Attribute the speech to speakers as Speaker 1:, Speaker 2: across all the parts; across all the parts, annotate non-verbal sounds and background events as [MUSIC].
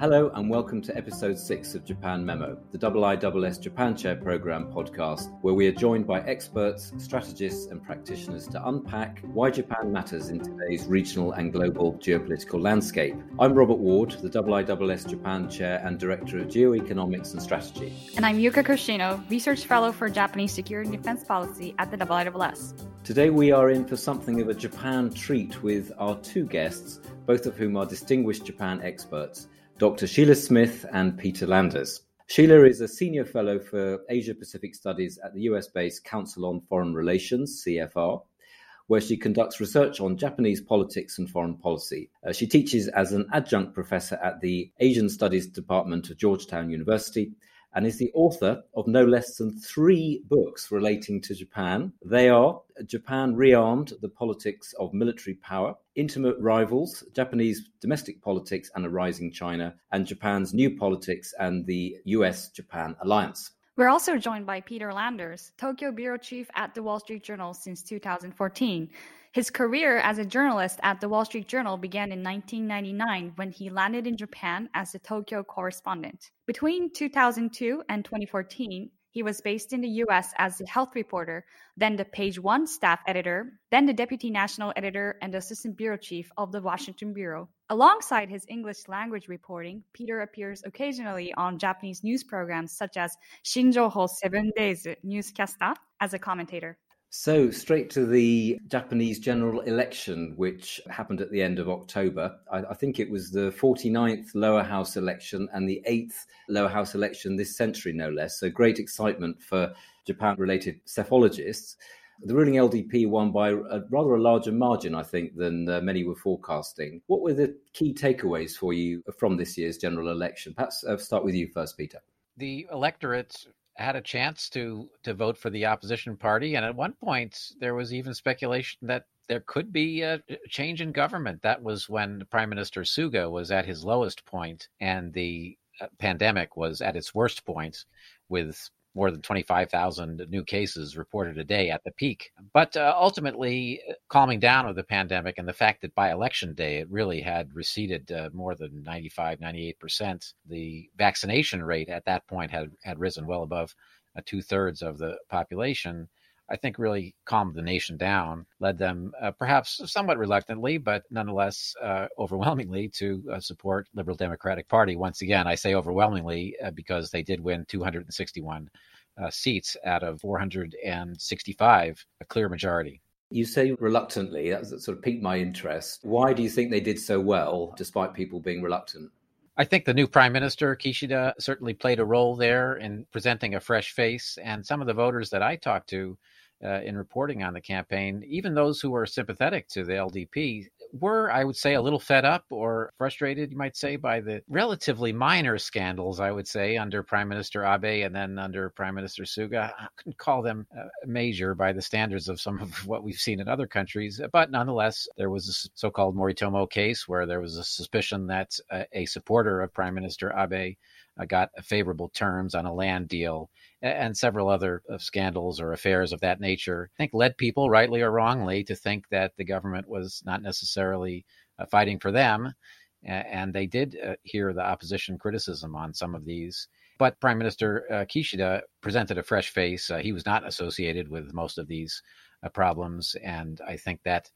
Speaker 1: Hello, and welcome to episode six of Japan Memo, the IISS Japan Chair Programme podcast, where we are joined by experts, strategists, and practitioners to unpack why Japan matters in today's regional and global geopolitical landscape. I'm Robert Ward, the IISS Japan Chair and Director of Geoeconomics and Strategy.
Speaker 2: And I'm Yuka Koshino, Research Fellow for Japanese Security and Defense Policy at the IISS.
Speaker 1: Today we are in for something of a Japan treat with our two guests, both of whom are distinguished Japan experts. Dr. Sheila Smith and Peter Landers. Sheila is a senior fellow for Asia Pacific Studies at the US based Council on Foreign Relations, CFR, where she conducts research on Japanese politics and foreign policy. Uh, she teaches as an adjunct professor at the Asian Studies Department of Georgetown University and is the author of no less than three books relating to Japan. They are Japan Rearmed, The Politics of Military Power, Intimate Rivals, Japanese Domestic Politics and a Rising China, and Japan's New Politics and the US Japan Alliance.
Speaker 2: We're also joined by Peter Landers, Tokyo Bureau Chief at the Wall Street Journal since 2014. His career as a journalist at the Wall Street Journal began in 1999 when he landed in Japan as a Tokyo correspondent. Between 2002 and 2014, he was based in the US as a health reporter, then the page one staff editor, then the deputy national editor and assistant bureau chief of the Washington Bureau. Alongside his English language reporting, Peter appears occasionally on Japanese news programs such as Shinjoho 7 Days Newscaster as a commentator.
Speaker 1: So, straight to the Japanese general election, which happened at the end of October. I, I, think it was the 49th lower house election and the 8th lower house election this century, no less. So, great excitement for Japan related psephologists. The ruling LDP won by a rather a larger margin, I think, than uh, many were forecasting. What were the key takeaways for you from this year's general election? Perhaps I'll uh, start with you first, Peter.
Speaker 3: The electorate had a chance to to vote for the opposition party, and at one point there was even speculation that there could be a change in government. That was when Prime Minister Suga was at his lowest point, and the uh, pandemic was at its worst point, with more than 25,000 new cases reported a day at the peak. But uh, ultimately, uh, calming down of the pandemic and the fact that by election day it really had receded uh, more than 95, 98%. The vaccination rate at that point had, had risen well above uh, two thirds of the population. I think really calmed the nation down, led them uh, perhaps somewhat reluctantly, but nonetheless uh, [LAUGHS] overwhelmingly to uh, support Liberal Democratic Party. Once again, I say overwhelmingly uh, because they did win 261 uh, seats out of 465, a clear majority.
Speaker 1: You say reluctantly, that sort of piqued my interest. Why do you think they did so well despite people being reluctant?
Speaker 3: I think the new prime minister, Kishida, certainly played a role there in presenting a fresh face. And some of the voters that I talked to uh, in reporting on the campaign, even those who were sympathetic to the LDP, were, I would say, a little fed up or frustrated, you might say, by the relatively minor scandals, I would say, under Prime Minister Abe and then under Prime Minister Suga. I couldn't call them uh, major by the standards of some of [LAUGHS] what we've seen in other countries, but nonetheless, there was a so called Moritomo case where there was a suspicion that uh, a supporter of Prime Minister Abe uh, got favorable terms on a land deal and several other uh, scandals or affairs of that nature, I think led people, rightly or wrongly, to think that the government was not necessarily uh, fighting for them. And they did uh, hear the opposition criticism on some of these. But Prime Minister uh, Kishida presented a fresh face. Uh, he was not associated with most of these uh, problems, and I think that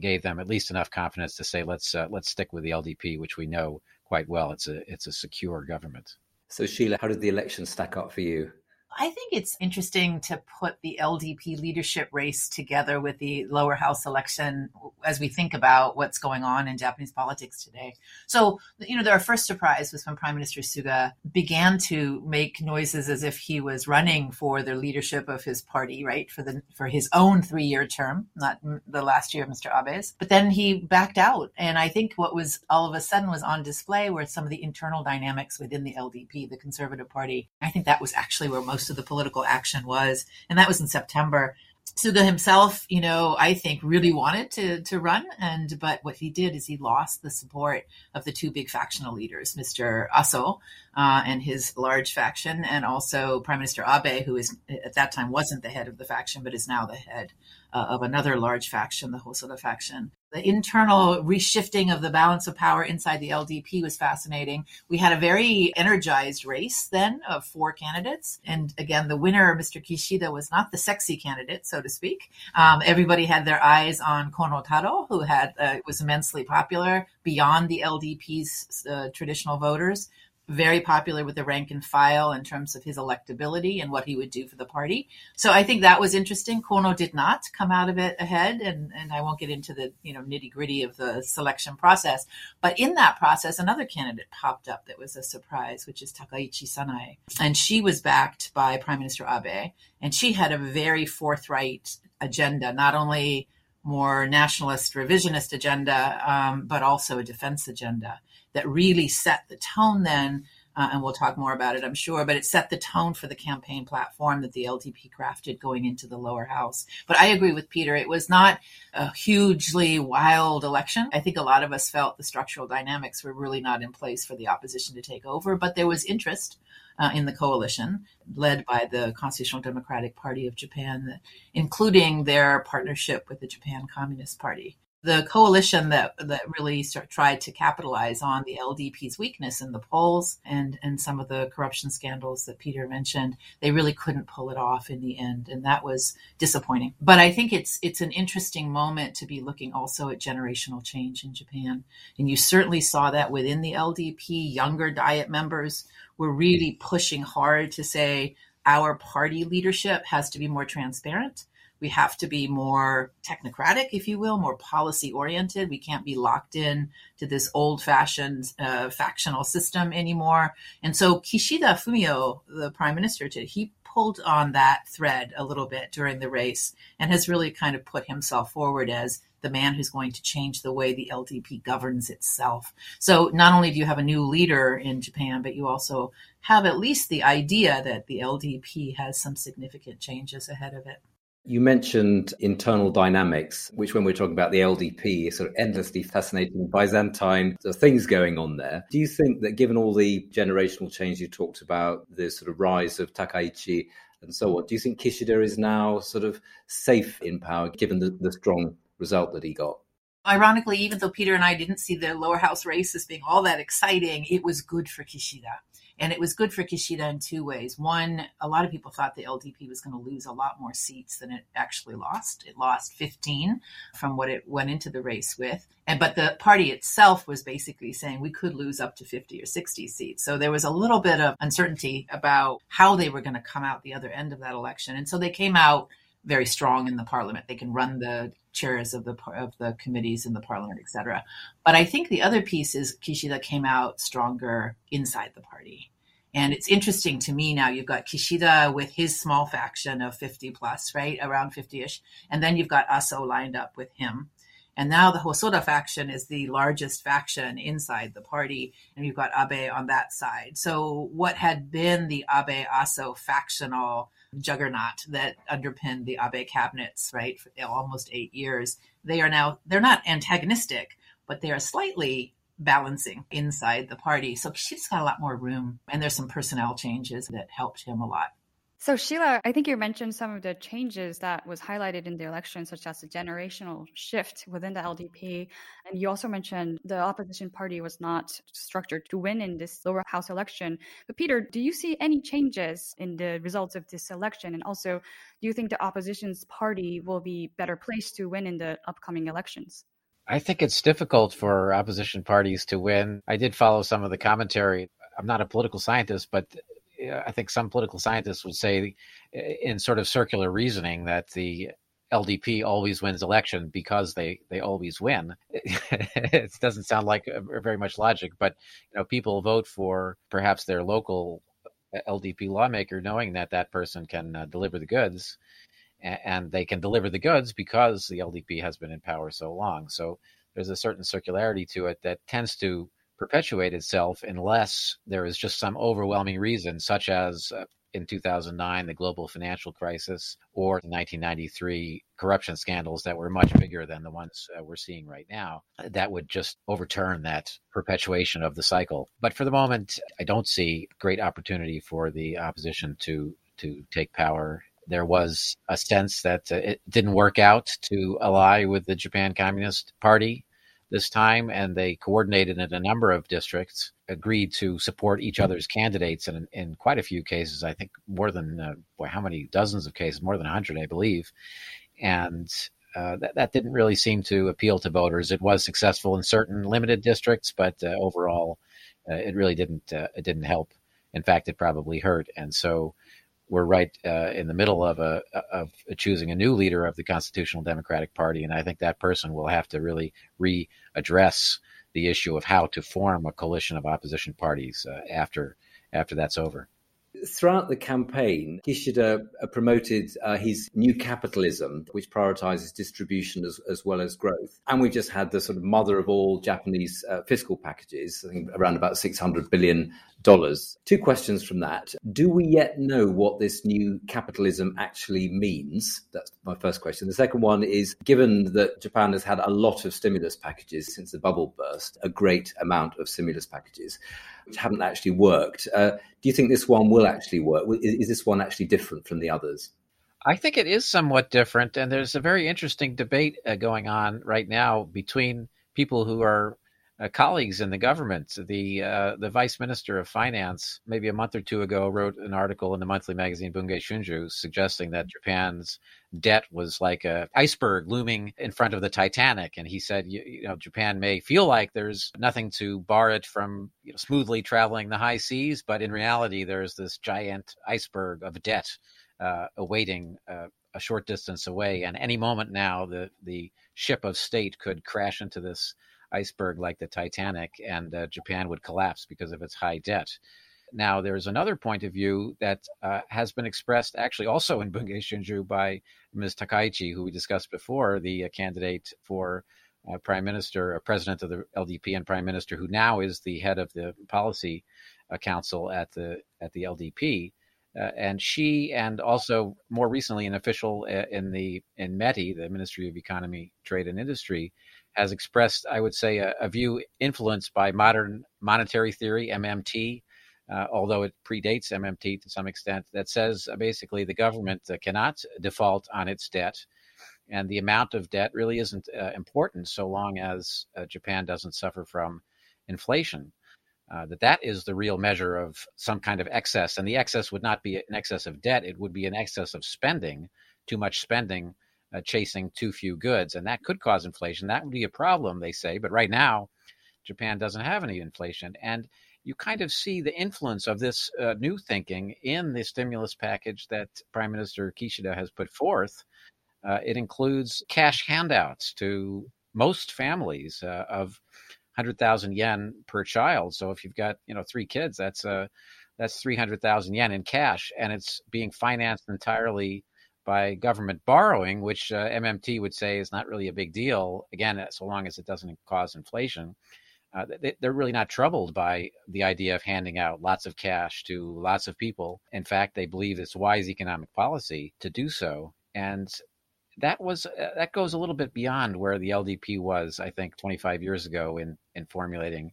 Speaker 3: gave them at least enough confidence to say, "Let's let's stick with the LDP, which we know quite well. It's a it's a secure government."
Speaker 1: So, Sheila, how did the election stack up for you?
Speaker 4: I think it's interesting to put the LDP leadership race together with the lower house election as we think about what's going on in Japanese politics today. So, you know, our first surprise was when Prime Minister Suga began to make noises as if he was running for the leadership of his party, right, for the for his own three-year term, not the last year of Mr. Abe's. But then he backed out, and I think what was all of a sudden was on display were some of the internal dynamics within the LDP, the Conservative Party. I think that was actually where most most of the political action was, and that was in September. Suga himself, you know, I think really wanted to to run, and but what he did is he lost the support of the two big factional leaders, Mr. Aso uh, and his large faction, and also Prime Minister Abe, who is at that time wasn't the head of the faction, but is now the head uh, of another large faction, the Hosoda faction. The internal reshifting of the balance of power inside the LDP was fascinating. We had a very energized race then of four candidates. And again, the winner, Mr. Kishida, was not the sexy candidate, so to speak. Um, everybody had their eyes on Kono Taro, who had uh, was immensely popular beyond the LDP's uh, traditional voters very popular with the rank and file in terms of his electability and what he would do for the party. So I think that was interesting. Kono did not come out of it ahead, and, and I won't get into the you know nitty gritty of the selection process. But in that process, another candidate popped up that was a surprise, which is Takaichi Sanae, and she was backed by Prime Minister Abe, and she had a very forthright agenda, not only more nationalist revisionist agenda, um, but also a defense agenda that really set the tone then. Uh, and we'll talk more about it, I'm sure, but it set the tone for the campaign platform that the LDP crafted going into the lower house. But I agree with Peter. It was not a hugely wild election. I think a lot of us felt the structural dynamics were really not in place for the opposition to take over, but there was interest. Uh, in the coalition led by the Constitutional Democratic Party of Japan, including their partnership with the Japan Communist Party the coalition that that really start, tried to capitalize on the LDP's weakness in the polls and and some of the corruption scandals that Peter mentioned, they really couldn't pull it off in the end, and that was disappointing. But I think it's it's an interesting moment to be looking also at generational change in Japan, and you certainly saw that within the LDP. Younger Diet members were really pushing hard to say our party leadership has to be more transparent we have to be more technocratic, if you will, more policy oriented. We can't be locked in to this old fashioned uh, factional system anymore. And so Kishida Fumio, the prime minister, did, he pulled on that thread a little bit during the race and has really kind of put himself forward as the man who's going to change the way the LDP governs itself. So not only do you have a new leader in Japan, but you also have at least the idea that the LDP has some significant changes ahead of it.
Speaker 1: You mentioned internal dynamics, which, when we're talking about the LDP, is sort of endlessly fascinating Byzantine things going on there. Do you think that, given all the generational change you talked about, the sort of rise of Takaichi and so on, do you think Kishida is now sort of safe in power, given the, the strong result that he got?
Speaker 4: Ironically, even though Peter and I didn't see the lower house race as being all that exciting, it was good for Kishida. And it was good for Kishida in two ways. One, a lot of people thought the LDP was going to lose a lot more seats than it actually lost. It lost 15 from what it went into the race with. And but the party itself was basically saying we could lose up to 50 or 60 seats. So there was a little bit of uncertainty about how they were going to come out the other end of that election. And so they came out very strong in the parliament. They can run the chairs of the of the committees in the parliament, etc. But I think the other piece is Kishida came out stronger inside the party. And it's interesting to me now. You've got Kishida with his small faction of 50 plus, right? Around 50 ish. And then you've got Aso lined up with him. And now the Hosoda faction is the largest faction inside the party, and you've got Abe on that side. So, what had been the Abe Aso factional juggernaut that underpinned the Abe cabinets, right, for almost eight years, they are now, they're not antagonistic, but they are slightly balancing inside the party. So she's got a lot more room, and there's some personnel changes that helped him a lot.
Speaker 2: So Sheila, I think you mentioned some of the changes that was highlighted in the election, such as the generational shift within the LDP, and you also mentioned the opposition party was not structured to win in this lower house election. But Peter, do you see any changes in the results of this election, and also do you think the opposition's party will be better placed to win in the upcoming elections?
Speaker 3: I think it's difficult for opposition parties to win. I did follow some of the commentary. I'm not a political scientist, but Uh, I think some political scientists would say, uh, in sort of circular reasoning, that the LDP always wins election because they they always win. [LAUGHS] it doesn't sound like uh, very much logic, but you know, people vote for perhaps their local LDP lawmaker, knowing that that person can uh, deliver the goods, and they can deliver the goods because the LDP has been in power so long. So there's a certain circularity to it that tends to perpetuate itself unless there is just some overwhelming reason, such as uh, in 2009, the global financial crisis, or 1993 corruption scandals that were much bigger than the ones uh, we're seeing right now, that would just overturn that perpetuation of the cycle. But for the moment, I don't see great opportunity for the opposition to to take power there was a sense that uh, it didn't work out to ally with the Japan Communist Party this time, and they coordinated in a number of districts, agreed to support each other's candidates, and in, in quite a few cases, I think more than uh, boy, how many dozens of cases, more than hundred, I believe, and. Uh, that, that didn't really seem to appeal to voters. It was successful in certain limited districts, but uh, overall, uh, it really didn't. Uh, it didn't help. In fact, it probably hurt. And so, we're right uh, in the middle of a of choosing a new leader of the Constitutional Democratic Party, and I think that person will have to really readdress the issue of how to form a coalition of opposition parties uh, after after that's over.
Speaker 1: Throughout the campaign, Kishida uh, promoted uh, his new capitalism, which prioritizes distribution as, as, well as growth. And we've just had the sort of mother of all Japanese uh, fiscal packages, I think around about $600 billion dollars. Two questions from that. Do we yet know what this new capitalism actually means? That's my first question. The second one is given that Japan has had a lot of stimulus packages since the bubble burst, a great amount of stimulus packages which haven't actually worked. Uh, do you think this one will actually work? Is, is this one actually different from the others?
Speaker 3: I think it is somewhat different, and there's a very interesting debate uh, going on right now between people who are uh, colleagues in the government. The uh, the vice minister of finance, maybe a month or two ago, wrote an article in the monthly magazine Bungei Shunju suggesting that Japan's debt was like a iceberg looming in front of the Titanic, and he said, you, you know, Japan may feel like there's nothing to bar it from you know, smoothly traveling the high seas, but in reality, there's this giant iceberg of debt uh, awaiting. Uh, a short distance away, and any moment now, the the ship of state could crash into this iceberg like the Titanic, and uh, Japan would collapse because of its high debt. Now, there's another point of view that uh, has been expressed actually also in Bungei Shunju by Ms. Takaichi, who we discussed before, the uh, candidate for uh, prime minister, uh, president of the LDP, and prime minister, who now is the head of the policy uh, council at the at the LDP. Uh, and she, and also more recently, an official in the in METI, the Ministry of Economy, Trade and Industry, has expressed, I would say, a, a view influenced by modern monetary theory, MMT, uh, although it predates MMT to some extent, that says uh, basically the government uh, cannot default on its debt. And the amount of debt really isn't uh, important so long as uh, Japan doesn't suffer from inflation. Uh, that that is the real measure of some kind of excess, and the excess would not be an excess of debt; it would be an excess of spending, too much spending, uh, chasing too few goods, and that could cause inflation. That would be a problem, they say. But right now, Japan doesn't have any inflation, and you kind of see the influence of this uh, new thinking in the stimulus package that Prime Minister Kishida has put forth. Uh, it includes cash handouts to most families uh, of 100,000 yen per child. So if you've got you know three kids, that's uh, that's 300,000 yen in cash, and it's being financed entirely by government borrowing, which uh, MMT would say is not really a big deal. Again, uh, so long as it doesn't cause inflation, uh, they, are really not troubled by the idea of handing out lots of cash to lots of people. In fact, they believe it's wise economic policy to do so, and that was uh, that goes a little bit beyond where the LDP was, I think, 25 years ago in in formulating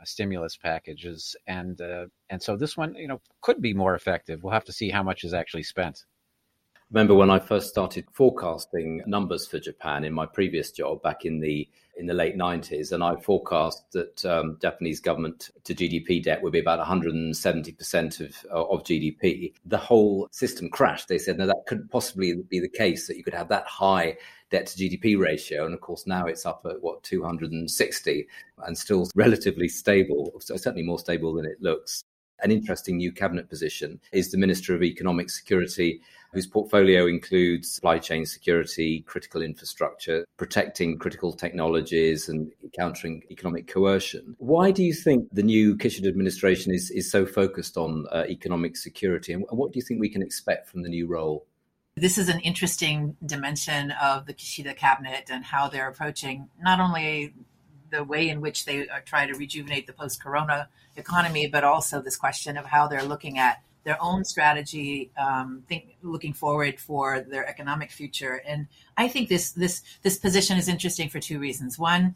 Speaker 3: uh, stimulus packages, and uh, and so this one, you know, could be more effective. We'll have to see how much is actually spent
Speaker 1: remember when I first started forecasting numbers for Japan in my previous job back in the in the late 90s, and I forecast that um, Japanese government to GDP debt would be about 170% of, of GDP. The whole system crashed. They said, no, that couldn't possibly be the case that you could have that high debt to GDP ratio. And of course, now it's up at what, 260 and still relatively stable, so certainly more stable than it looks. An interesting new cabinet position is the Minister of Economic Security whose portfolio includes supply chain security, critical infrastructure, protecting critical technologies, and countering economic coercion. Why do you think the new Kishida administration is, is so focused on uh, economic security? And what do you think we can expect from the new role?
Speaker 4: This is an interesting dimension of the Kishida cabinet and how they're approaching not only the way in which they are trying to rejuvenate the post corona economy, but also this question of how they're looking at their own strategy, um, think, looking forward for their economic future. And I think this this this position is interesting for two reasons. One,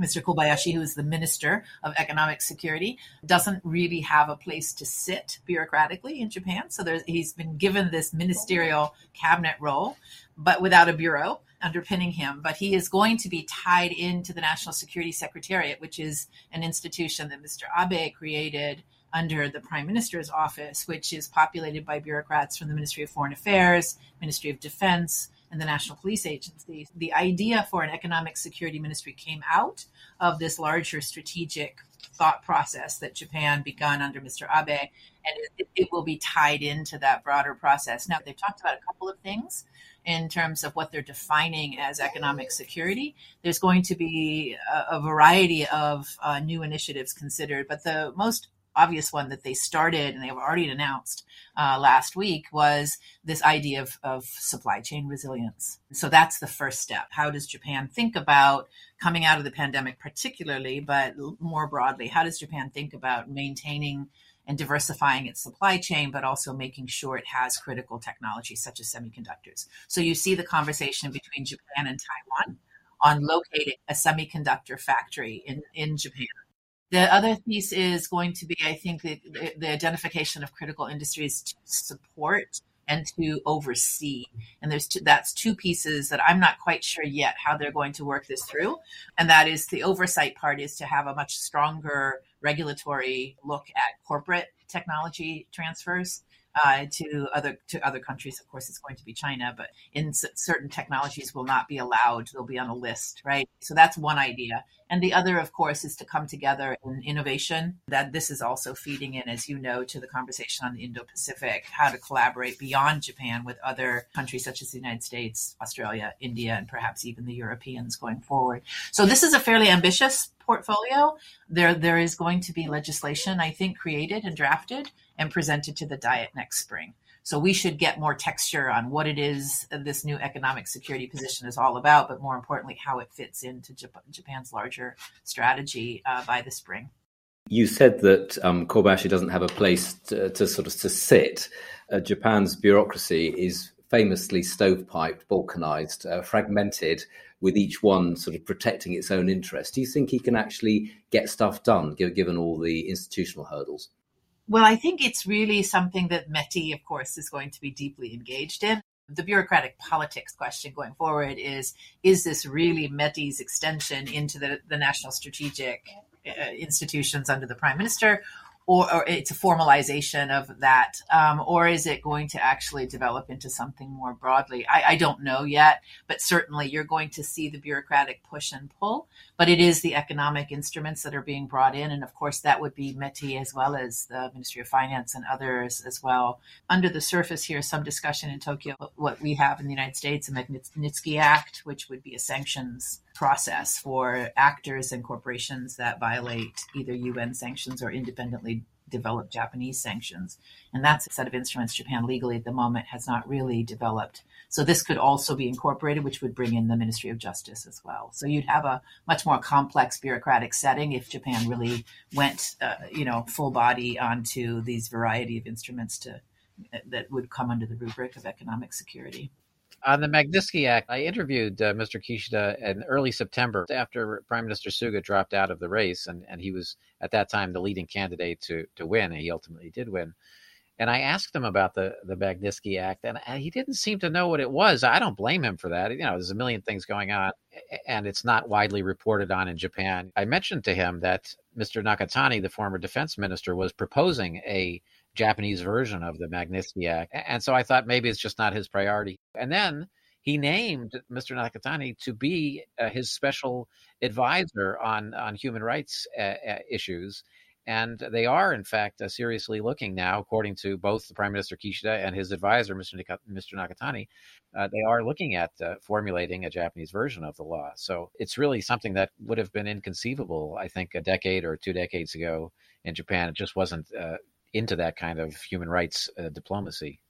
Speaker 4: Mr. Kobayashi, who is the Minister of Economic Security, doesn't really have a place to sit bureaucratically in Japan. So he's been given this ministerial cabinet role, but without a bureau underpinning him. But he is going to be tied into the National Security Secretariat, which is an institution that Mr. Abe created under the Prime Minister's office, which is populated by bureaucrats from the Ministry of Foreign Affairs, Ministry of Defense, and the National Police Agency. The idea for an economic security ministry came out of this larger strategic thought process that Japan begun under Mr. Abe, and it, it, will be tied into that broader process. Now, they've talked about a couple of things in terms of what they're defining as economic security. There's going to be a, a variety of uh, new initiatives considered, but the most obvious one that they started and they have already announced uh, last week was this idea of, of supply chain resilience. So that's the first step. How does Japan think about coming out of the pandemic, particularly, but more broadly? How does Japan think about maintaining and diversifying its supply chain, but also making sure it has critical technologies such as semiconductors? So you see the conversation between Japan and Taiwan on locating a semiconductor factory in, in Japan the other piece is going to be, I think, the, the identification of critical industries to support and to oversee. And there's two, that's two pieces that I'm not quite sure yet how they're going to work this through. And that is the oversight part is to have a much stronger regulatory look at corporate technology transfers uh, to other to other countries. Of course, it's going to be China, but in certain technologies will not be allowed. They'll be on a list, right? So that's one idea. And the other, of course, is to come together in innovation. That this is also feeding in, as you know, to the conversation on the Indo-Pacific, how to collaborate beyond Japan with other countries such as the United States, Australia, India, and perhaps even the Europeans going forward. So this is a fairly ambitious portfolio. There, there is going to be legislation, I think, created and drafted and presented to the Diet next spring. So we should get more texture on what it is this new economic security position is all about, but more importantly, how it fits into Japan's larger strategy uh, by the spring.
Speaker 1: You said that um, doesn't have a place to, to sort of to sit. Uh, Japan's bureaucracy is famously stovepiped, balkanized, uh, fragmented, with each one sort of protecting its own interest. Do you think he can actually get stuff done, given all the institutional hurdles?
Speaker 4: Well, I think it's really something that METI, of course, is going to be deeply engaged in. The bureaucratic politics question going forward is is this really METI's extension into the, the national strategic uh, institutions under the prime minister, or, or, it's a formalization of that, um, or is it going to actually develop into something more broadly? I, I, don't know yet, but certainly you're going to see the bureaucratic push and pull. But it is the economic instruments that are being brought in, and of course that would be METI as well as the Ministry of Finance and others as well. Under the surface here, some discussion in Tokyo what we have in the United States, the Magnitsky Act, which would be a sanctions process for actors and corporations that violate either UN sanctions or independently developed Japanese sanctions. And that's a set of instruments Japan legally at the moment has not really developed. So this could also be incorporated, which would bring in the Ministry of Justice as well. So you'd have a much more complex bureaucratic setting if Japan really went, uh, you know, full body onto these variety of instruments to that would come under the rubric of economic security.
Speaker 3: On the Magnitsky Act, I interviewed uh, Mr. Kishida in early September after Prime Minister Suga dropped out of the race, and, and he was at that time the leading candidate to, to win, and he ultimately did win. And I asked him about the, the Magnitsky Act, and, and he didn't seem to know what it was. I don't blame him for that. You know, there's a million things going on, and it's not widely reported on in Japan. I mentioned to him that Mr. Nakatani, the former defense minister, was proposing a Japanese version of the Magnitsky Act. And so I thought maybe it's just not his priority. And then he named Mr. Nakatani to be uh, his special advisor on, on human rights uh, uh, issues. And they are, in fact, uh, seriously looking now, according to both the Prime Minister Kishida and his advisor, Mr. Mr. Nakatani, uh, they are looking at uh, formulating a Japanese version of the law. So it's really something that would have been inconceivable, I think, a decade or two decades ago in Japan. It just wasn't into that kind of human rights uh, diplomacy.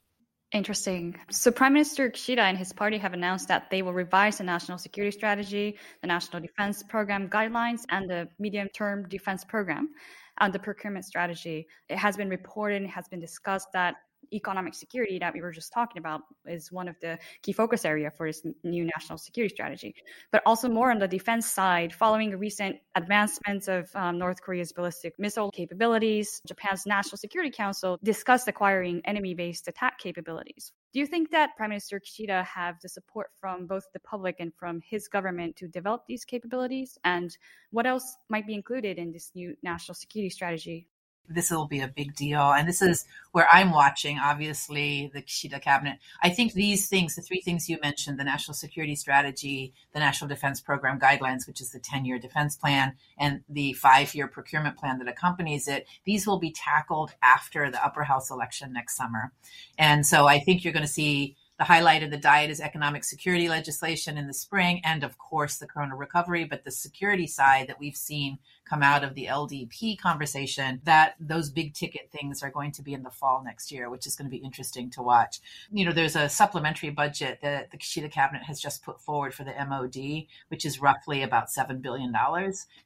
Speaker 2: Interesting. So, Prime Minister Kishida and his party have announced that they will revise the national security strategy, the national defense program guidelines, and the medium term defense program and the procurement strategy. It has been reported, it has been discussed that economic security that we were just talking about is one of the key focus area for this new national security strategy. But also more on the defense side, following recent advancements of um, North Korea's ballistic missile capabilities, Japan's National Security Council discussed acquiring enemy-based attack capabilities. Do you think that Prime Minister Kishida have the support from both the public and from his government to develop these capabilities? And what else might be included in this new national security strategy?
Speaker 4: This will be a big deal. And this is where I'm watching, obviously, the Kishida cabinet. I think these things, the three things you mentioned the national security strategy, the national defense program guidelines, which is the 10 year defense plan, and the five year procurement plan that accompanies it, these will be tackled after the upper house election next summer. And so I think you're going to see the highlight of the diet is economic security legislation in the spring, and of course, the corona recovery. But the security side that we've seen come out of the LDP conversation, that those big ticket things are going to be in the fall next year, which is going to be interesting to watch. You know, there's a supplementary budget that the Kishida cabinet has just put forward for the MOD, which is roughly about $7 billion,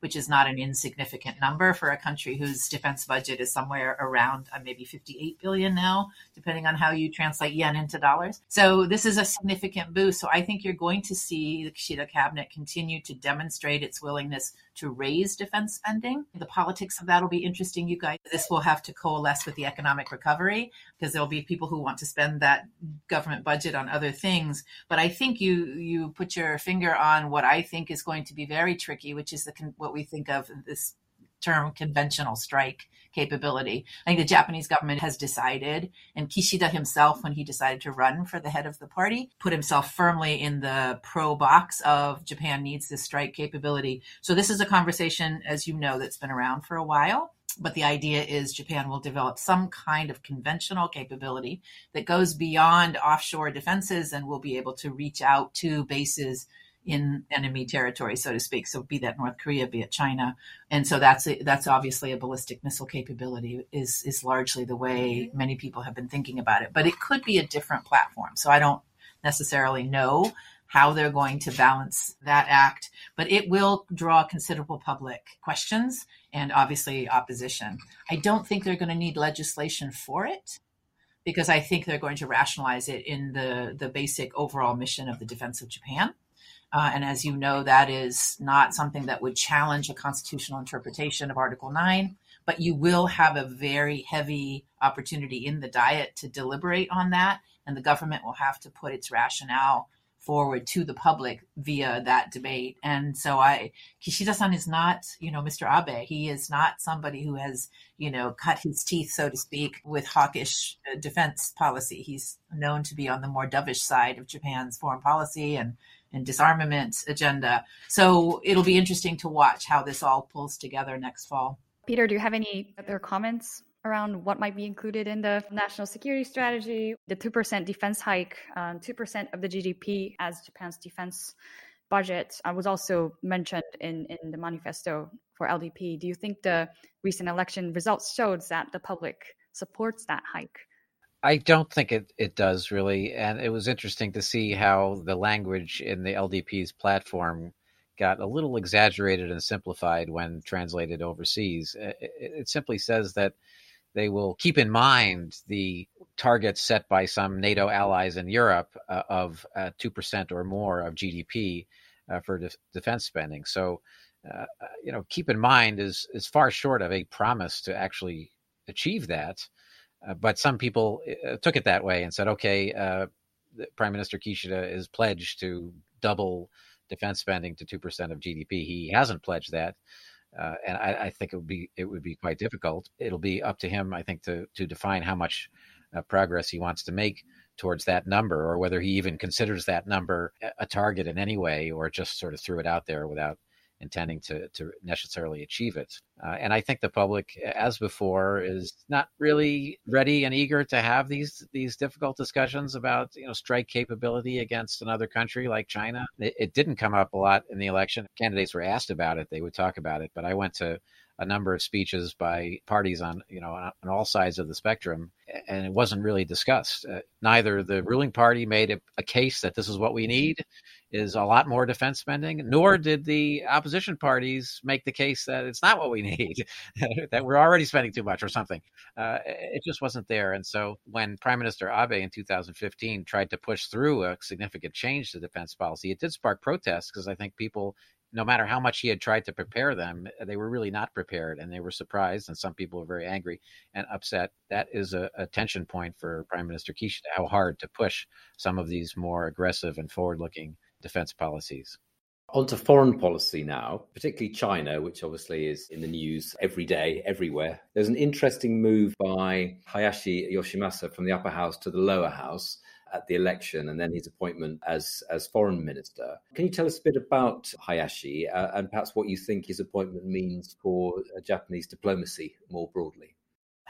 Speaker 4: which is not an insignificant number for a country whose defense budget is somewhere around uh, maybe 58 billion now, depending on how you translate yen into dollars. So this is a significant boost. So I think you're going to see the Kishida cabinet continue to demonstrate its willingness to raise defense spending. The politics of that will be interesting, you guys. This will have to coalesce with the economic recovery because there'll be people who want to spend that government budget on other things. But I think you you put your finger on what I think is going to be very tricky, which is the what we think of this term conventional strike capability. I think the Japanese government has decided, and Kishida himself, when he decided to run for the head of the party, put himself firmly in the pro box of Japan needs this strike capability. So this is a conversation, as you know, that's been around for a while. But the idea is Japan will develop some kind of conventional capability that goes beyond offshore defenses and will be able to reach out to bases in enemy territory, so to speak. So be that North Korea, be it China, and so that's a, that's obviously a ballistic missile capability is is largely the way mm-hmm. many people have been thinking about it. But it could be a different platform. So I don't necessarily know how they're going to balance that act, but it will draw considerable public questions and obviously opposition. I don't think they're going to need legislation for it because I think they're going to rationalize it in the, the basic overall mission of the defense of Japan. Uh, and as you know, that is not something that would challenge a constitutional interpretation of Article 9, but you will have a very heavy opportunity in the diet to deliberate on that. And the government will have to put its rationale forward to the public via that debate. And so I, Kishida-san is not, you know, Mr. Abe. He is not somebody who has, you know, cut his teeth, so to speak, with hawkish uh, defense policy. He's known to be on the more dovish side of Japan's foreign policy and and disarmament agenda. So it'll be interesting to watch how this all pulls together next fall.
Speaker 2: Peter, do you have any other comments around what might be included in the national security strategy? The 2% defense hike, um, 2% of the GDP as Japan's defense budget uh, was also mentioned in, in the manifesto for LDP. Do you think the recent election results shows that the public supports that hike?
Speaker 3: I don't think it, it does really. And it was interesting to see how the language in the LDP's platform got a little exaggerated and simplified when translated overseas. It, it simply says that they will keep in mind the targets set by some NATO allies in Europe uh, of uh, 2% or more of GDP uh, for de- defense spending. So, uh, uh, you know, keep in mind is, is far short of a promise to actually achieve that. Uh, but some people uh, took it that way and said, okay, uh, Prime Minister Kishida is pledged to double defense spending to 2% of GDP. He hasn't pledged that. Uh, and I, I, think it would be it would be quite difficult. It'll be up to him, I think, to to define how much uh, progress he wants to make towards that number, or whether he even considers that number a target in any way, or just sort of threw it out there without intending to, to necessarily achieve it. Uh, and I think the public, as before, is not really ready and eager to have these these difficult discussions about you know strike capability against another country like China. It, it didn't come up a lot in the election. Candidates were asked about it; they would talk about it. But I went to a number of speeches by parties on you know on, all sides of the spectrum, and it wasn't really discussed. Uh, neither the ruling party made a, a, case that this is what we need, is a lot more defense spending, nor did the opposition parties make the case that it's not what we [LAUGHS] need, that we're already spending too much or something. Uh, it just wasn't there. And so when Prime Minister Abe in 2015 tried to push through a significant change to defense policy, it did spark protests because I think people no matter how much he had tried to prepare them, they were really not prepared and they were surprised. And some people were very angry and upset. That is a, a tension point for Prime Minister Kishida, how hard to push some of these more aggressive and forward looking defense policies.
Speaker 1: On to foreign policy now, particularly China, which obviously is in the news every day, everywhere. There's an interesting move by Hayashi Yoshimasa from the upper house to the lower house at the election and then his appointment as as foreign minister. Can you tell us a bit about Hayashi uh, and perhaps what you think his appointment means for uh, Japanese diplomacy more broadly?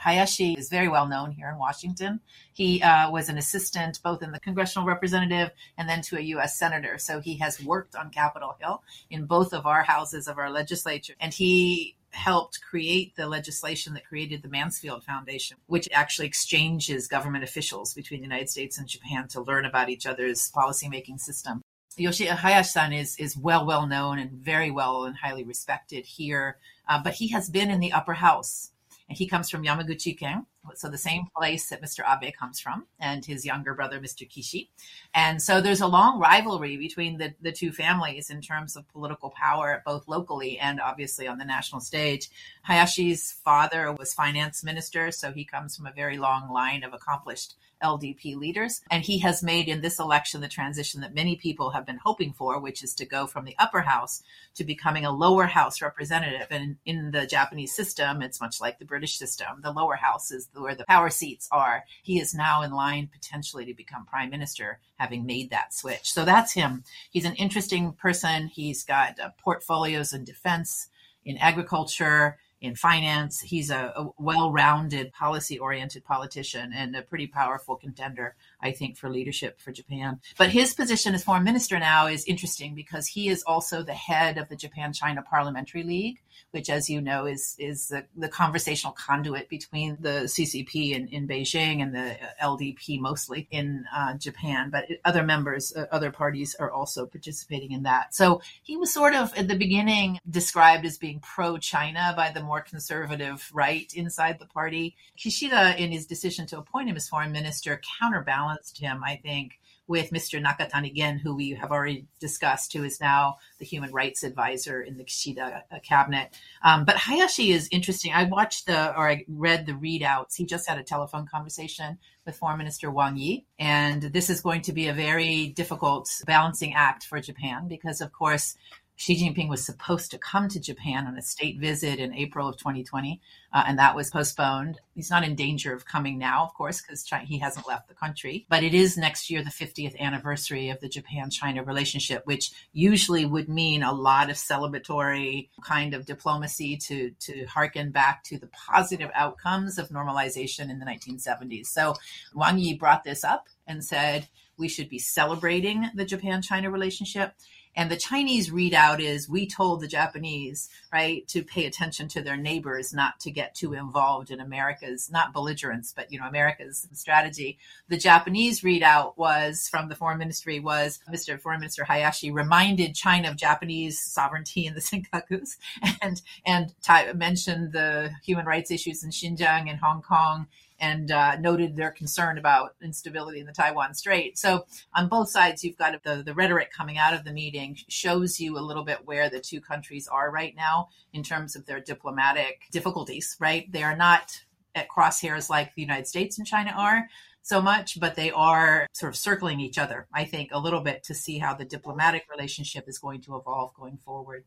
Speaker 4: Hayashi is very well known here in Washington. He uh, was an assistant both in the congressional representative and then to a U.S. senator. So he has worked on Capitol Hill in both of our houses of our legislature. And he helped create the legislation that created the Mansfield Foundation, which actually exchanges government officials between the United States and Japan to learn about each other's policymaking system. Yoshi Hayashi-san is is well well known and very well and highly respected here, uh, but he has been in the upper house and he comes from Yamaguchi-ken, so the same place that Mr. Abe comes from, and his younger brother, Mr. Kishi. And so there's a long rivalry between the, the two families in terms of political power, both locally and obviously on the national stage. Hayashi's father was finance minister, so he comes from a very long line of accomplished LDP leaders. And he has made in this election the transition that many people have been hoping for, which is to go from the upper house to becoming a lower house representative. And in the Japanese system, it's much like the British system. The lower house is where the power seats are. He is now in line potentially to become prime minister, having made that switch. So that's him. He's an interesting person. He's got uh, portfolios in defense, in agriculture, in finance. He's a, a well rounded, policy oriented politician and a pretty powerful contender, I think, for leadership for Japan. But his position as foreign minister now is interesting because he is also the head of the Japan China Parliamentary League, which, as you know, is, is the, the conversational conduit between the CCP in, in Beijing and the LDP mostly in uh, Japan. But other members, uh, other parties are also participating in that. So he was sort of at the beginning described as being pro China by the more conservative right inside the party. Kishida, in his decision to appoint him as foreign minister, counterbalanced him, I think, with Mr. Nakatani Gen, who we have already discussed, who is now the human rights advisor in the Kishida uh, cabinet. Um, but Hayashi is interesting. I watched the, or I read the readouts. He just had a telephone conversation with Foreign Minister Wang Yi. And this is going to be a very difficult balancing act for Japan because, of course, Xi Jinping was supposed to come to Japan on a state visit in April of 2020, uh, and that was postponed. He's not in danger of coming now, of course, because he hasn't left the country. But it is next year the 50th anniversary of the Japan China relationship, which usually would mean a lot of celebratory kind of diplomacy to, to harken back to the positive outcomes of normalization in the 1970s. So Wang Yi brought this up and said, we should be celebrating the Japan China relationship. And the Chinese readout is we told the Japanese, right, to pay attention to their neighbors, not to get too involved in America's, not belligerence, but, you know, America's strategy. The Japanese readout was from the foreign ministry was Mr. Foreign Minister Hayashi reminded China of Japanese sovereignty in the [LAUGHS] Senkakus and, and mentioned the human rights issues in Xinjiang and Hong Kong and uh, noted their concern about instability in the Taiwan Strait. So on both sides, you've got the, the rhetoric coming out of the meeting shows you a little bit where the two countries are right now in terms of their diplomatic difficulties, right? They are not at crosshairs like the United States and China are so much, but they are sort of circling each other, I think, a little bit to see how the diplomatic relationship is going to evolve going forward.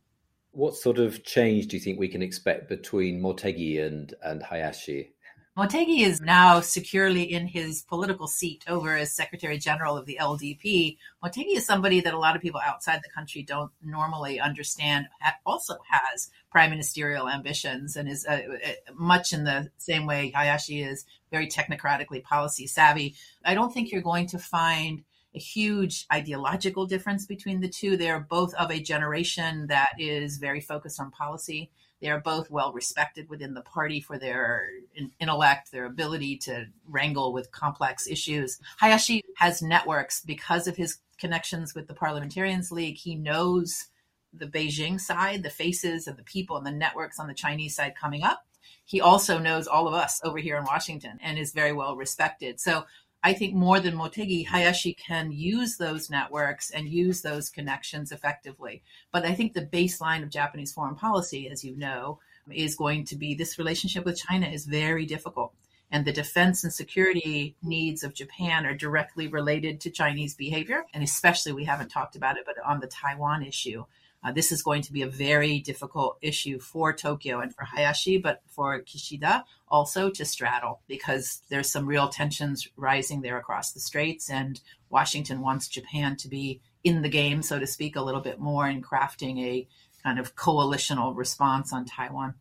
Speaker 1: What sort of change do you think we can expect between Motegi and, and Hayashi?
Speaker 4: Motegi is now securely in his political seat over as Secretary General of the LDP. Motegi is somebody that a lot of people outside the country don't normally understand, also has prime ministerial ambitions and is uh, uh, much in the same way Hayashi is very technocratically policy savvy. I don't think you're going to find a huge ideological difference between the two. They are both of a generation that is very focused on policy they are both well respected within the party for their intellect, their ability to wrangle with complex issues. Hayashi has networks because of his connections with the Parliamentarians League. He knows the Beijing side, the faces of the people and the networks on the Chinese side coming up. He also knows all of us over here in Washington and is very well respected. So I think more than Motegi, Hayashi can use those networks and use those connections effectively. But I think the baseline of Japanese foreign policy, as you know, is going to be this relationship with China is very difficult. And the defense and security needs of Japan are directly related to Chinese behavior. And especially, we haven't talked about it, but on the Taiwan issue, uh, this is going to be a very difficult issue for Tokyo and for Hayashi, but for Kishida also to straddle because there's some real tensions rising there across the straits. And Washington wants Japan to be in the game, so to speak, a little bit more in crafting a kind of coalitional response on Taiwan.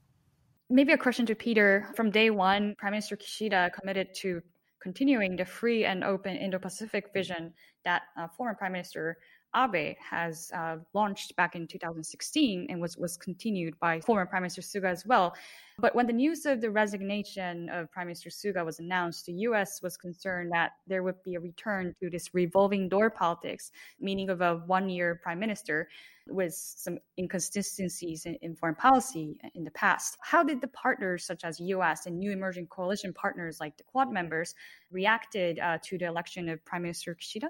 Speaker 2: Maybe a question to Peter. From day one, Prime Minister Kishida committed to continuing the free and open Indo Pacific vision that uh, former Prime Minister Abe has uh, launched back in 2016 and was, was continued by former Prime Minister Suga as well. But when the news of the resignation of Prime Minister Suga was announced, the US was concerned that there would be a return to this revolving door politics, meaning of a one year prime minister with some inconsistencies in, in, foreign policy in the past. How did the partners such as US and new emerging coalition partners like the Quad members reacted uh, to the election of Prime Minister Kishida?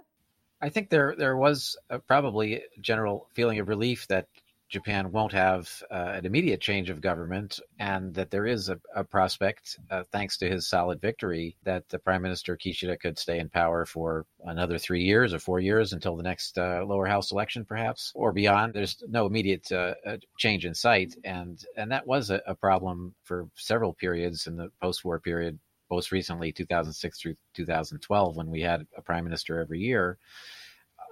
Speaker 3: I think there there was a, probably a general feeling of relief that Japan won't have uh, an immediate change of government, and that there is a, a prospect, uh, thanks to his solid victory, that the Prime Minister Kishida could stay in power for another three years or four years until the next uh, lower house election, perhaps, or beyond. There's no immediate uh, uh, change in sight, and and that was a, a problem for several periods in the post-war period most recently 2006 through 2012 when we had a prime minister every year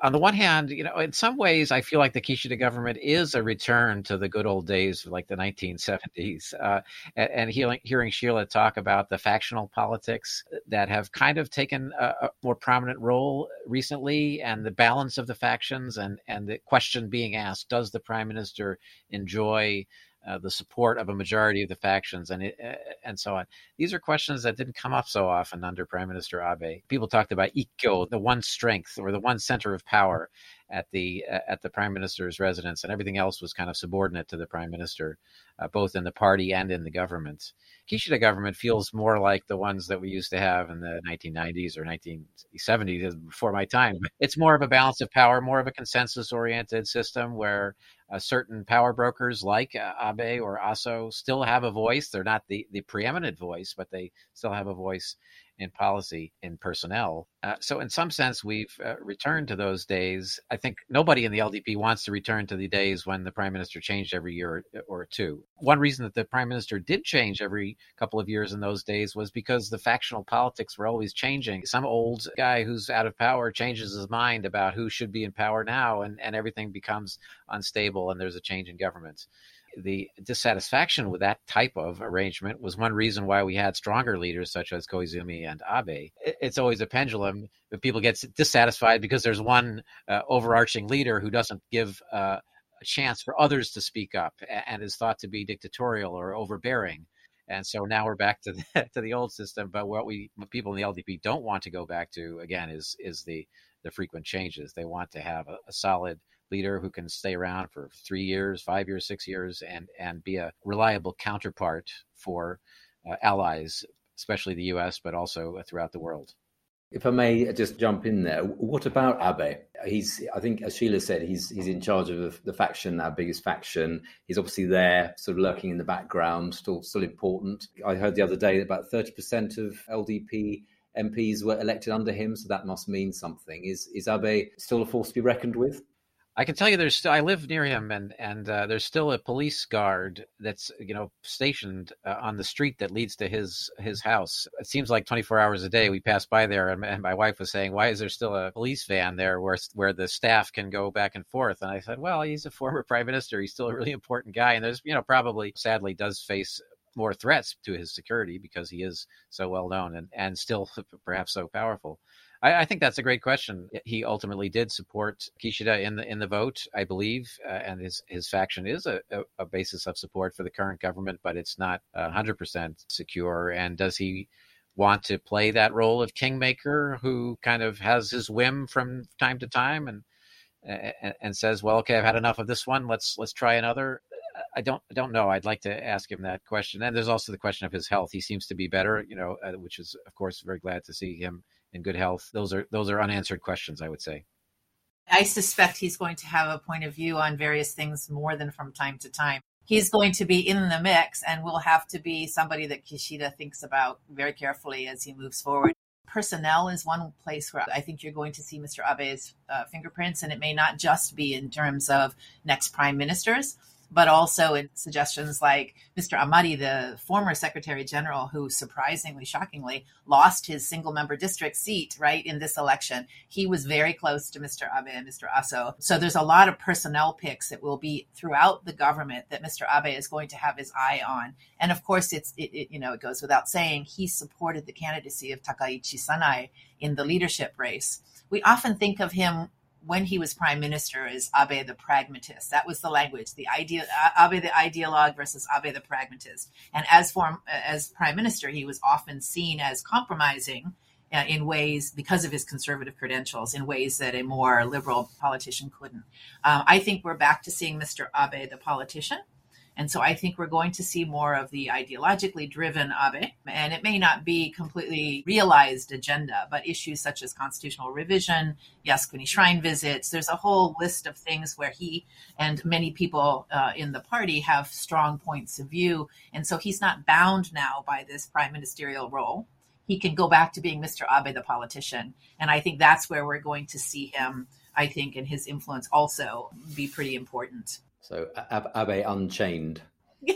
Speaker 3: on the one hand, you know, in some ways, I feel like the Kishida government is a return to the good old days, like the 1970s. Uh, and, and hearing, hearing, Sheila talk about the factional politics that have kind of taken a, a, more prominent role recently, and the balance of the factions, and and the question being asked: Does the prime minister enjoy uh, the support of a majority of the factions, and it, uh, and so on. These are questions that didn't come up so often under Prime Minister Abe. People talked about ikkyo, the one strength or the one center of power at the uh, at the prime minister's residence, and everything else was kind of subordinate to the prime minister, uh, both in the party and in the government. Kishida government feels more like the ones that we used to have in the 1990s or 1970s, before my time. It's more of a balance of power, more of a consensus-oriented system where uh, certain power brokers like uh, Abe or Aso still have a voice. They're not the, the preeminent voice, but they still have a voice in policy in personnel. Uh, so, in some sense, we've uh, returned to those days. I think nobody in the LDP wants to return to the days when the prime minister changed every year or, or, two. One reason that the prime minister did change every couple of years in those days was because the factional politics were always changing. Some old guy who's out of power changes his mind about who should be in power now, and, and everything becomes unstable, and there's a change in government the dissatisfaction with that type of arrangement was one reason why we had stronger leaders such as Koizumi and Abe. It's always a pendulum. If people get dissatisfied because there's one uh, overarching leader who doesn't give uh, a chance for others to speak up and is thought to be dictatorial or overbearing. And so now we're back to the, [LAUGHS] to the old system. But what we what people in the LDP don't want to go back to again is is the the frequent changes. They want to have a, a solid leader who can stay around for three years, five years, six years, and and be a reliable counterpart for uh, allies, especially the U.S., but also throughout the world.
Speaker 1: If I may just jump in there, what about Abe? He's, I think, as Sheila said, he's he's in charge of the, the, faction, our biggest faction. He's obviously there, sort of lurking in the background, still still important. I heard the other day that about thirty percent of LDP MPs were elected under him, so that must mean something. Is is Abe still a force to be reckoned with?
Speaker 3: I can tell you, there's still. I live near him, and and uh, there's still a police guard that's you know stationed uh, on the street that leads to his his house. It seems like 24 hours a day we pass by there, and, and my wife was saying, "Why is there still a police van there where where the staff can go back and forth?" And I said, "Well, he's a former [LAUGHS] prime minister. He's still a really important guy, and there's you know probably sadly does face more threats to his security because he is so well known and and still [LAUGHS] perhaps so powerful." I, I, think that's a great question. He ultimately did support Kishida in the in the vote, I believe, uh, and his his faction is a, a, a, basis of support for the current government, but it's not hundred percent secure. And does he want to play that role of kingmaker who kind of has his whim from time to time and and, and says, "Well, okay, I've had enough of this one. Let's let's try another." I don't I don't know. I'd like to ask him that question. And there's also the question of his health. He seems to be better, you know, uh, which is of course very glad to see him in good health. Those are those are unanswered questions, I would say.
Speaker 4: I suspect he's going to have a point of view on various things more than from time to time. He's going to be in the mix and will have to be somebody that Kishida thinks about very carefully as he moves forward. Personnel is one place where I think you're going to see Mr. Abe's uh, fingerprints, and it may not just be in terms of next prime ministers but also in suggestions like Mr. Amari, the former Secretary General, who surprisingly, shockingly, lost his single member district seat, right, in this election. He was very close to Mr. Abe and Mr. Aso. So there's a lot of personnel picks that will be throughout the government that Mr. Abe is going to have his eye on. And of course, it's, it, it, you know, it goes without saying, he supported the candidacy of Takaichi Sanae in the leadership race. We often think of him when he was prime minister is Abe the pragmatist. That was the language, the idea, Abe the ideologue versus Abe the pragmatist. And as form, as prime minister, he was often seen as compromising uh, in ways because of his conservative credentials in ways that a more liberal politician couldn't. Um, I think we're back to seeing Mr. Abe the politician and so I think we're going to see more of the ideologically driven Abe. And it may not be completely realized agenda, but issues such as constitutional revision, Yasukuni shrine visits, there's a whole list of things where he and many people uh, in the party have strong points of view. And so he's not bound now by this prime ministerial role. He can go back to being Mr. Abe, the politician. And I think that's where we're going to see him, I think, and his influence also be pretty important.
Speaker 1: So Abe Unchained. [LAUGHS]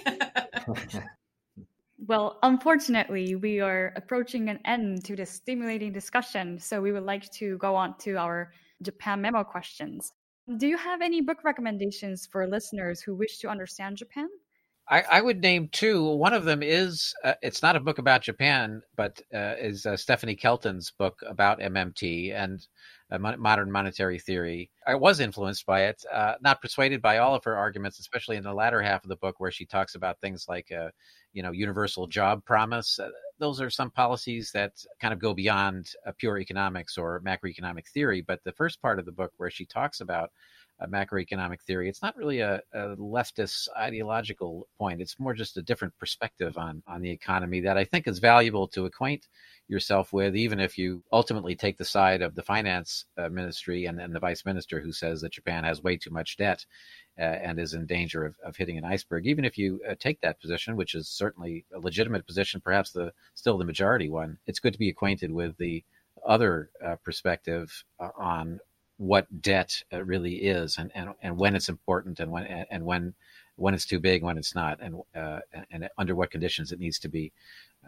Speaker 2: well, unfortunately, we are approaching an end to this stimulating discussion, so we would like to go on to our Japan memo questions. Do you have any book recommendations for listeners who wish to understand Japan?
Speaker 3: I, I would name two. One of them is uh, it's not a book about Japan, but uh, is uh, Stephanie Kelton's book about MMT. And uh, modern monetary theory. I was influenced by it, uh, not persuaded by all of her arguments, especially in the latter half of the book where she talks about things like, uh, you know, universal job promise. Those are some policies that kind of go beyond pure economics or macroeconomic theory. But the first part of the book where she talks about uh, macroeconomic theory. It's not really a, a, leftist ideological point. It's more just a different perspective on on the economy that I think is valuable to acquaint yourself with, even if you ultimately take the side of the finance uh, ministry and, and the vice minister who says that Japan has way too much debt uh, and is in danger of, of hitting an iceberg. Even if you uh, take that position, which is certainly a legitimate position, perhaps the still the majority one, it's good to be acquainted with the other uh, perspective uh, on what debt uh, really is and, and, and when it's important and when and when when it's too big, when it's not, and uh, and under what conditions it needs to be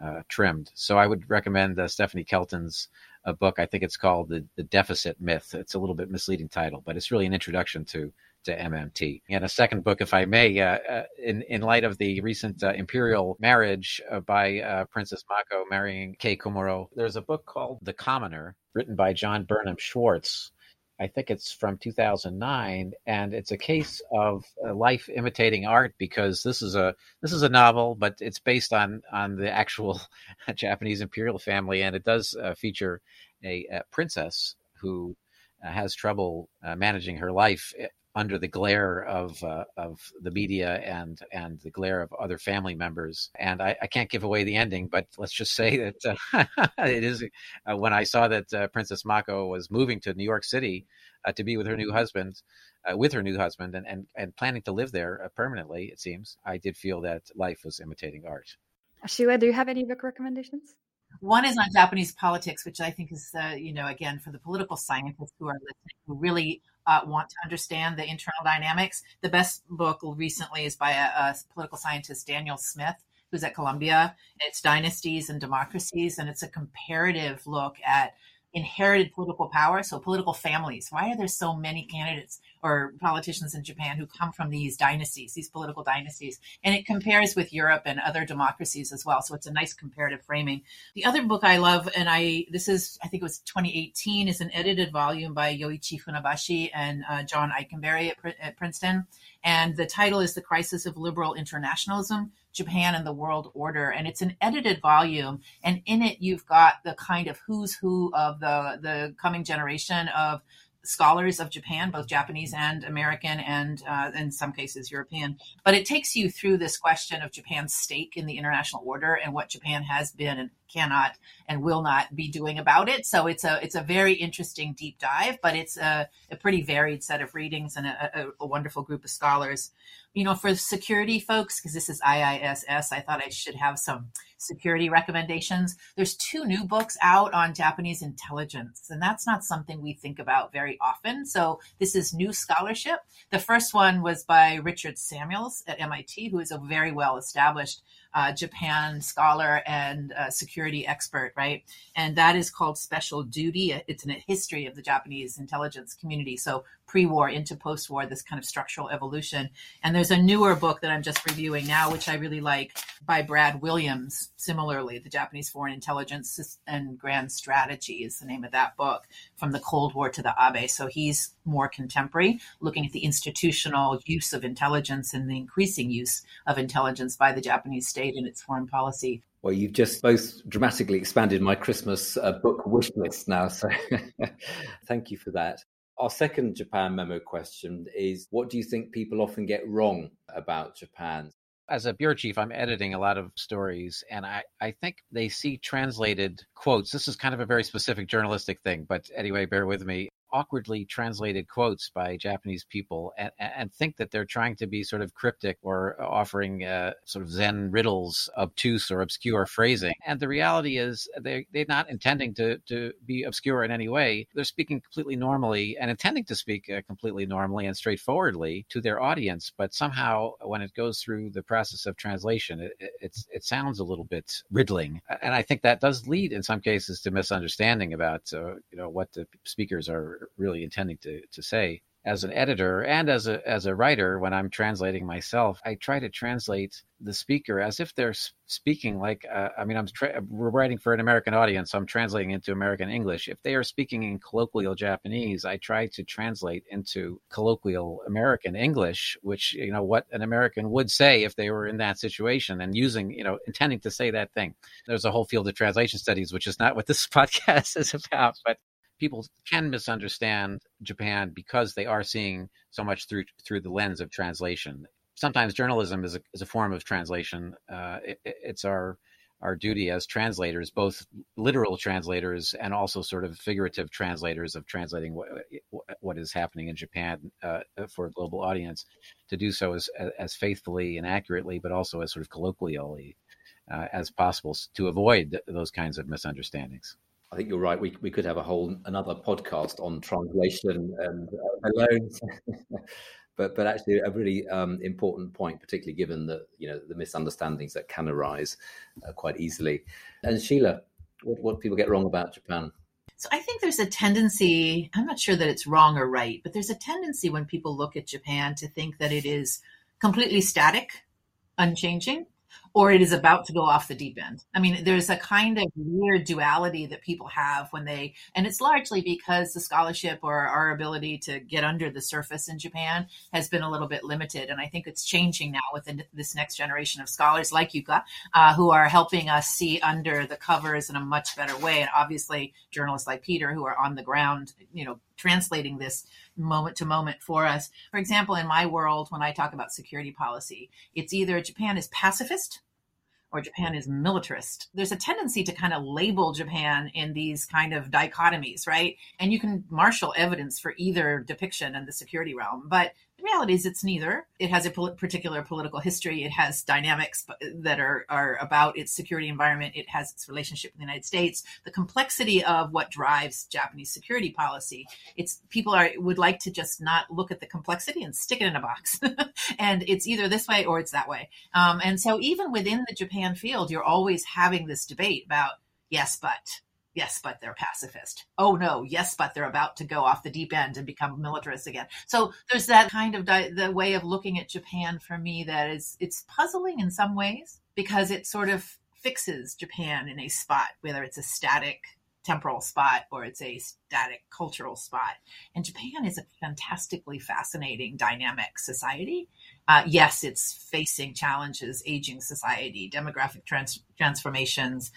Speaker 3: uh, trimmed. So I would recommend uh, Stephanie Kelton's uh, book. I think it's called the, the Deficit Myth. It's a little bit misleading title, but it's really an introduction to to MMT. And a second book, if I may, uh, in in light of the recent imperial marriage by Princess Mako marrying Kei Komuro, there's a book called The Commoner, written by John Burnham Schwartz I think it's from 2009, and it's a case of uh, life imitating art because this is a this is a novel, but it's based on on the actual [LAUGHS] Japanese imperial family, and it does uh, feature a, a, princess who uh, has trouble uh, managing her life eh, under the glare of uh, of the media and and the glare of other family members. And I, I can't give away the ending, but let's just say that uh, [LAUGHS] it is uh, when I saw that uh, Princess Mako was moving to New York City uh, to be with her new husband. Uh, with her new husband and, and, and planning to live there permanently, it seems, I did feel that life was imitating art.
Speaker 2: Sheila, do you have any book recommendations?
Speaker 4: One is on Japanese politics, which I think is, uh, you know, again, for the political scientists who are listening, who really uh, want to understand the internal dynamics. The best book recently is by a, a political scientist, Daniel Smith, who's at Columbia. It's Dynasties and Democracies, and it's a comparative look at inherited political power. So political families. Why are there so many candidates or politicians in Japan who come from these dynasties, these political dynasties? And it compares with Europe and other democracies as well. So it's a nice comparative framing. The other book I love, and I this is I think it was 2018, is an edited volume by Yoichi Funabashi and uh, John Ikenberry at, at Princeton. And the title is The Crisis of Liberal Internationalism Japan and the World Order. And it's an edited volume. And in it, you've got the kind of who's who of the, the coming generation of scholars of Japan, both Japanese and American, and uh, in some cases European. But it takes you through this question of Japan's stake in the international order and what Japan has been and cannot and will not be doing about it. So it's a it's a very interesting deep dive, but it's a, a pretty varied set of readings and a, a, a wonderful group of scholars. You know, for security folks, because this is IISS, I thought I should have some security recommendations. There's two new books out on Japanese intelligence, and that's not something we think about very often. So this is new scholarship. The first one was by Richard Samuels at MIT, who is a very well established uh, Japan scholar and uh, security expert, right? And that is called Special Duty. It's in a history of the Japanese intelligence community. So pre-war into post-war, this kind of structural evolution. And there's a newer book that I'm just reviewing now, which I really like by Brad Williams. Similarly, the Japanese Foreign Intelligence and Grand Strategy is the name of that book from the Cold War to the Abe. So he's more contemporary, looking at the institutional use of intelligence and the increasing use of intelligence by the Japanese state in its foreign policy.
Speaker 1: Well, you've just both dramatically expanded my Christmas uh, book wish list now. So [LAUGHS] thank you for that. Our second Japan memo question is What do you think people often get wrong about Japan?
Speaker 3: As a bureau chief, I'm editing a lot of stories, and I, I think they see translated quotes. This is kind of a very specific journalistic thing, but anyway, bear with me awkwardly translated quotes by Japanese people and, and think that they're trying to be sort of cryptic or offering uh, sort of Zen riddles, obtuse or obscure phrasing. And the reality is they, they're not intending to, to be obscure in any way. They're speaking completely normally and intending to speak uh, completely normally and straightforwardly to their audience. But somehow when it goes through the process of translation, it, it, it sounds a little bit riddling. And I think that does lead in some cases to misunderstanding about, uh, you know, what the speakers are really intending to, to say. As an editor and as a as a writer, when I'm translating myself, I try to translate the speaker as if they're speaking like uh, I mean I'm tra- we're writing for an American audience, so I'm translating into American English. If they are speaking in colloquial Japanese, I try to translate into colloquial American English, which you know what an American would say if they were in that situation and using you know intending to say that thing. There's a whole field of translation studies, which is not what this [LAUGHS] podcast is about, but people can misunderstand Japan because they are seeing so much through through the lens of translation. Sometimes journalism is a, is a form of translation. Uh, it, it's our our duty as translators, both literal translators and also sort of figurative translators of translating what, what is happening in Japan uh, for a global audience, to do so as, as faithfully and accurately, but also as sort of colloquially uh, as possible to avoid those kinds of misunderstandings.
Speaker 1: I think you're right. We we could have a whole another podcast on translation and uh, alone, [LAUGHS] but but actually a really um, important point, particularly given that you know the misunderstandings that can arise uh, quite easily. And Sheila, what what people get wrong about Japan?
Speaker 4: So I think there's a tendency. I'm not sure that it's wrong or right, but there's a tendency when people look at Japan to think that it is completely static, unchanging or it is about to go off the deep end. I mean, there's a kind of weird duality that people have when they, and it's largely because the scholarship or our ability to get under the surface in Japan has been a little bit limited. And I think it's changing now with this next generation of scholars like Yuka, uh, who are helping us see under the covers in a much better way. And obviously, journalists like Peter, who are on the ground, you know, translating this moment to moment for us. For example, in my world, when I talk about security policy, it's either Japan is pacifist or Japan is militarist. There's a tendency to kind of label Japan in these kind of dichotomies, right? And you can marshal evidence for either depiction in the security realm. But the reality is, it's neither. It has a pol- particular political history. It has dynamics that are, are about its security environment. It has its relationship with the United States. The complexity of what drives Japanese security policy. It's people are would like to just not look at the complexity and stick it in a box, [LAUGHS] and it's either this way or it's that way. Um, and so, even within the Japan field, you're always having this debate about yes, but Yes, but they're pacifist. Oh no, yes, but they're about to go off the deep end and become militarist again. So there's that kind of di- the way of looking at Japan for me that is it's puzzling in some ways because it sort of fixes Japan in a spot, whether it's a static temporal spot or it's a static cultural spot. And Japan is a fantastically fascinating, dynamic society. Uh, yes, it's facing challenges, aging society, demographic trans- transformations,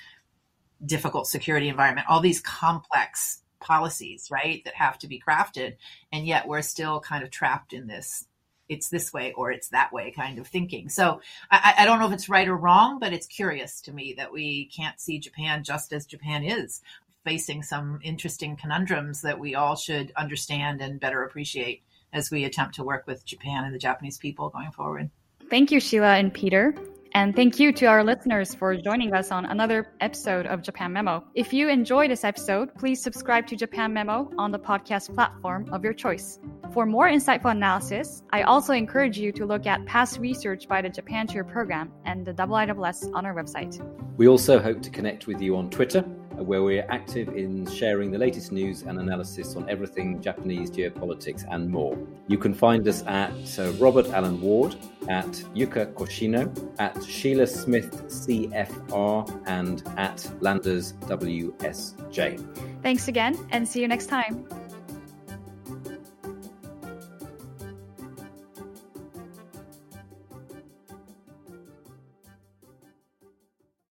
Speaker 4: difficult security environment, all these complex policies, right, that have to be crafted. And yet we're still kind of trapped in this it's this way or it's that way kind of thinking. So I, I, don't know if it's right or wrong, but it's curious to me that we can't see Japan just as Japan is, facing some interesting conundrums that we all should understand and better appreciate as we attempt to work with Japan and the Japanese people going forward.
Speaker 2: Thank you, Sheila and Peter. And thank you to our listeners for joining us on another episode of Japan Memo. If you enjoyed this episode, please subscribe to Japan Memo on the podcast platform of your choice. For more insightful analysis, I also encourage you to look at past research by the Japan Chair program and the IISS on our website.
Speaker 1: We also hope to connect with you on Twitter where we're active in sharing the latest news and analysis on everything Japanese geopolitics and more. You can find us at uh, Robert Allen Ward, at Yuka Koshino, at Sheila Smith CFR, and at Landers WSJ.
Speaker 2: Thanks again, and see you next time.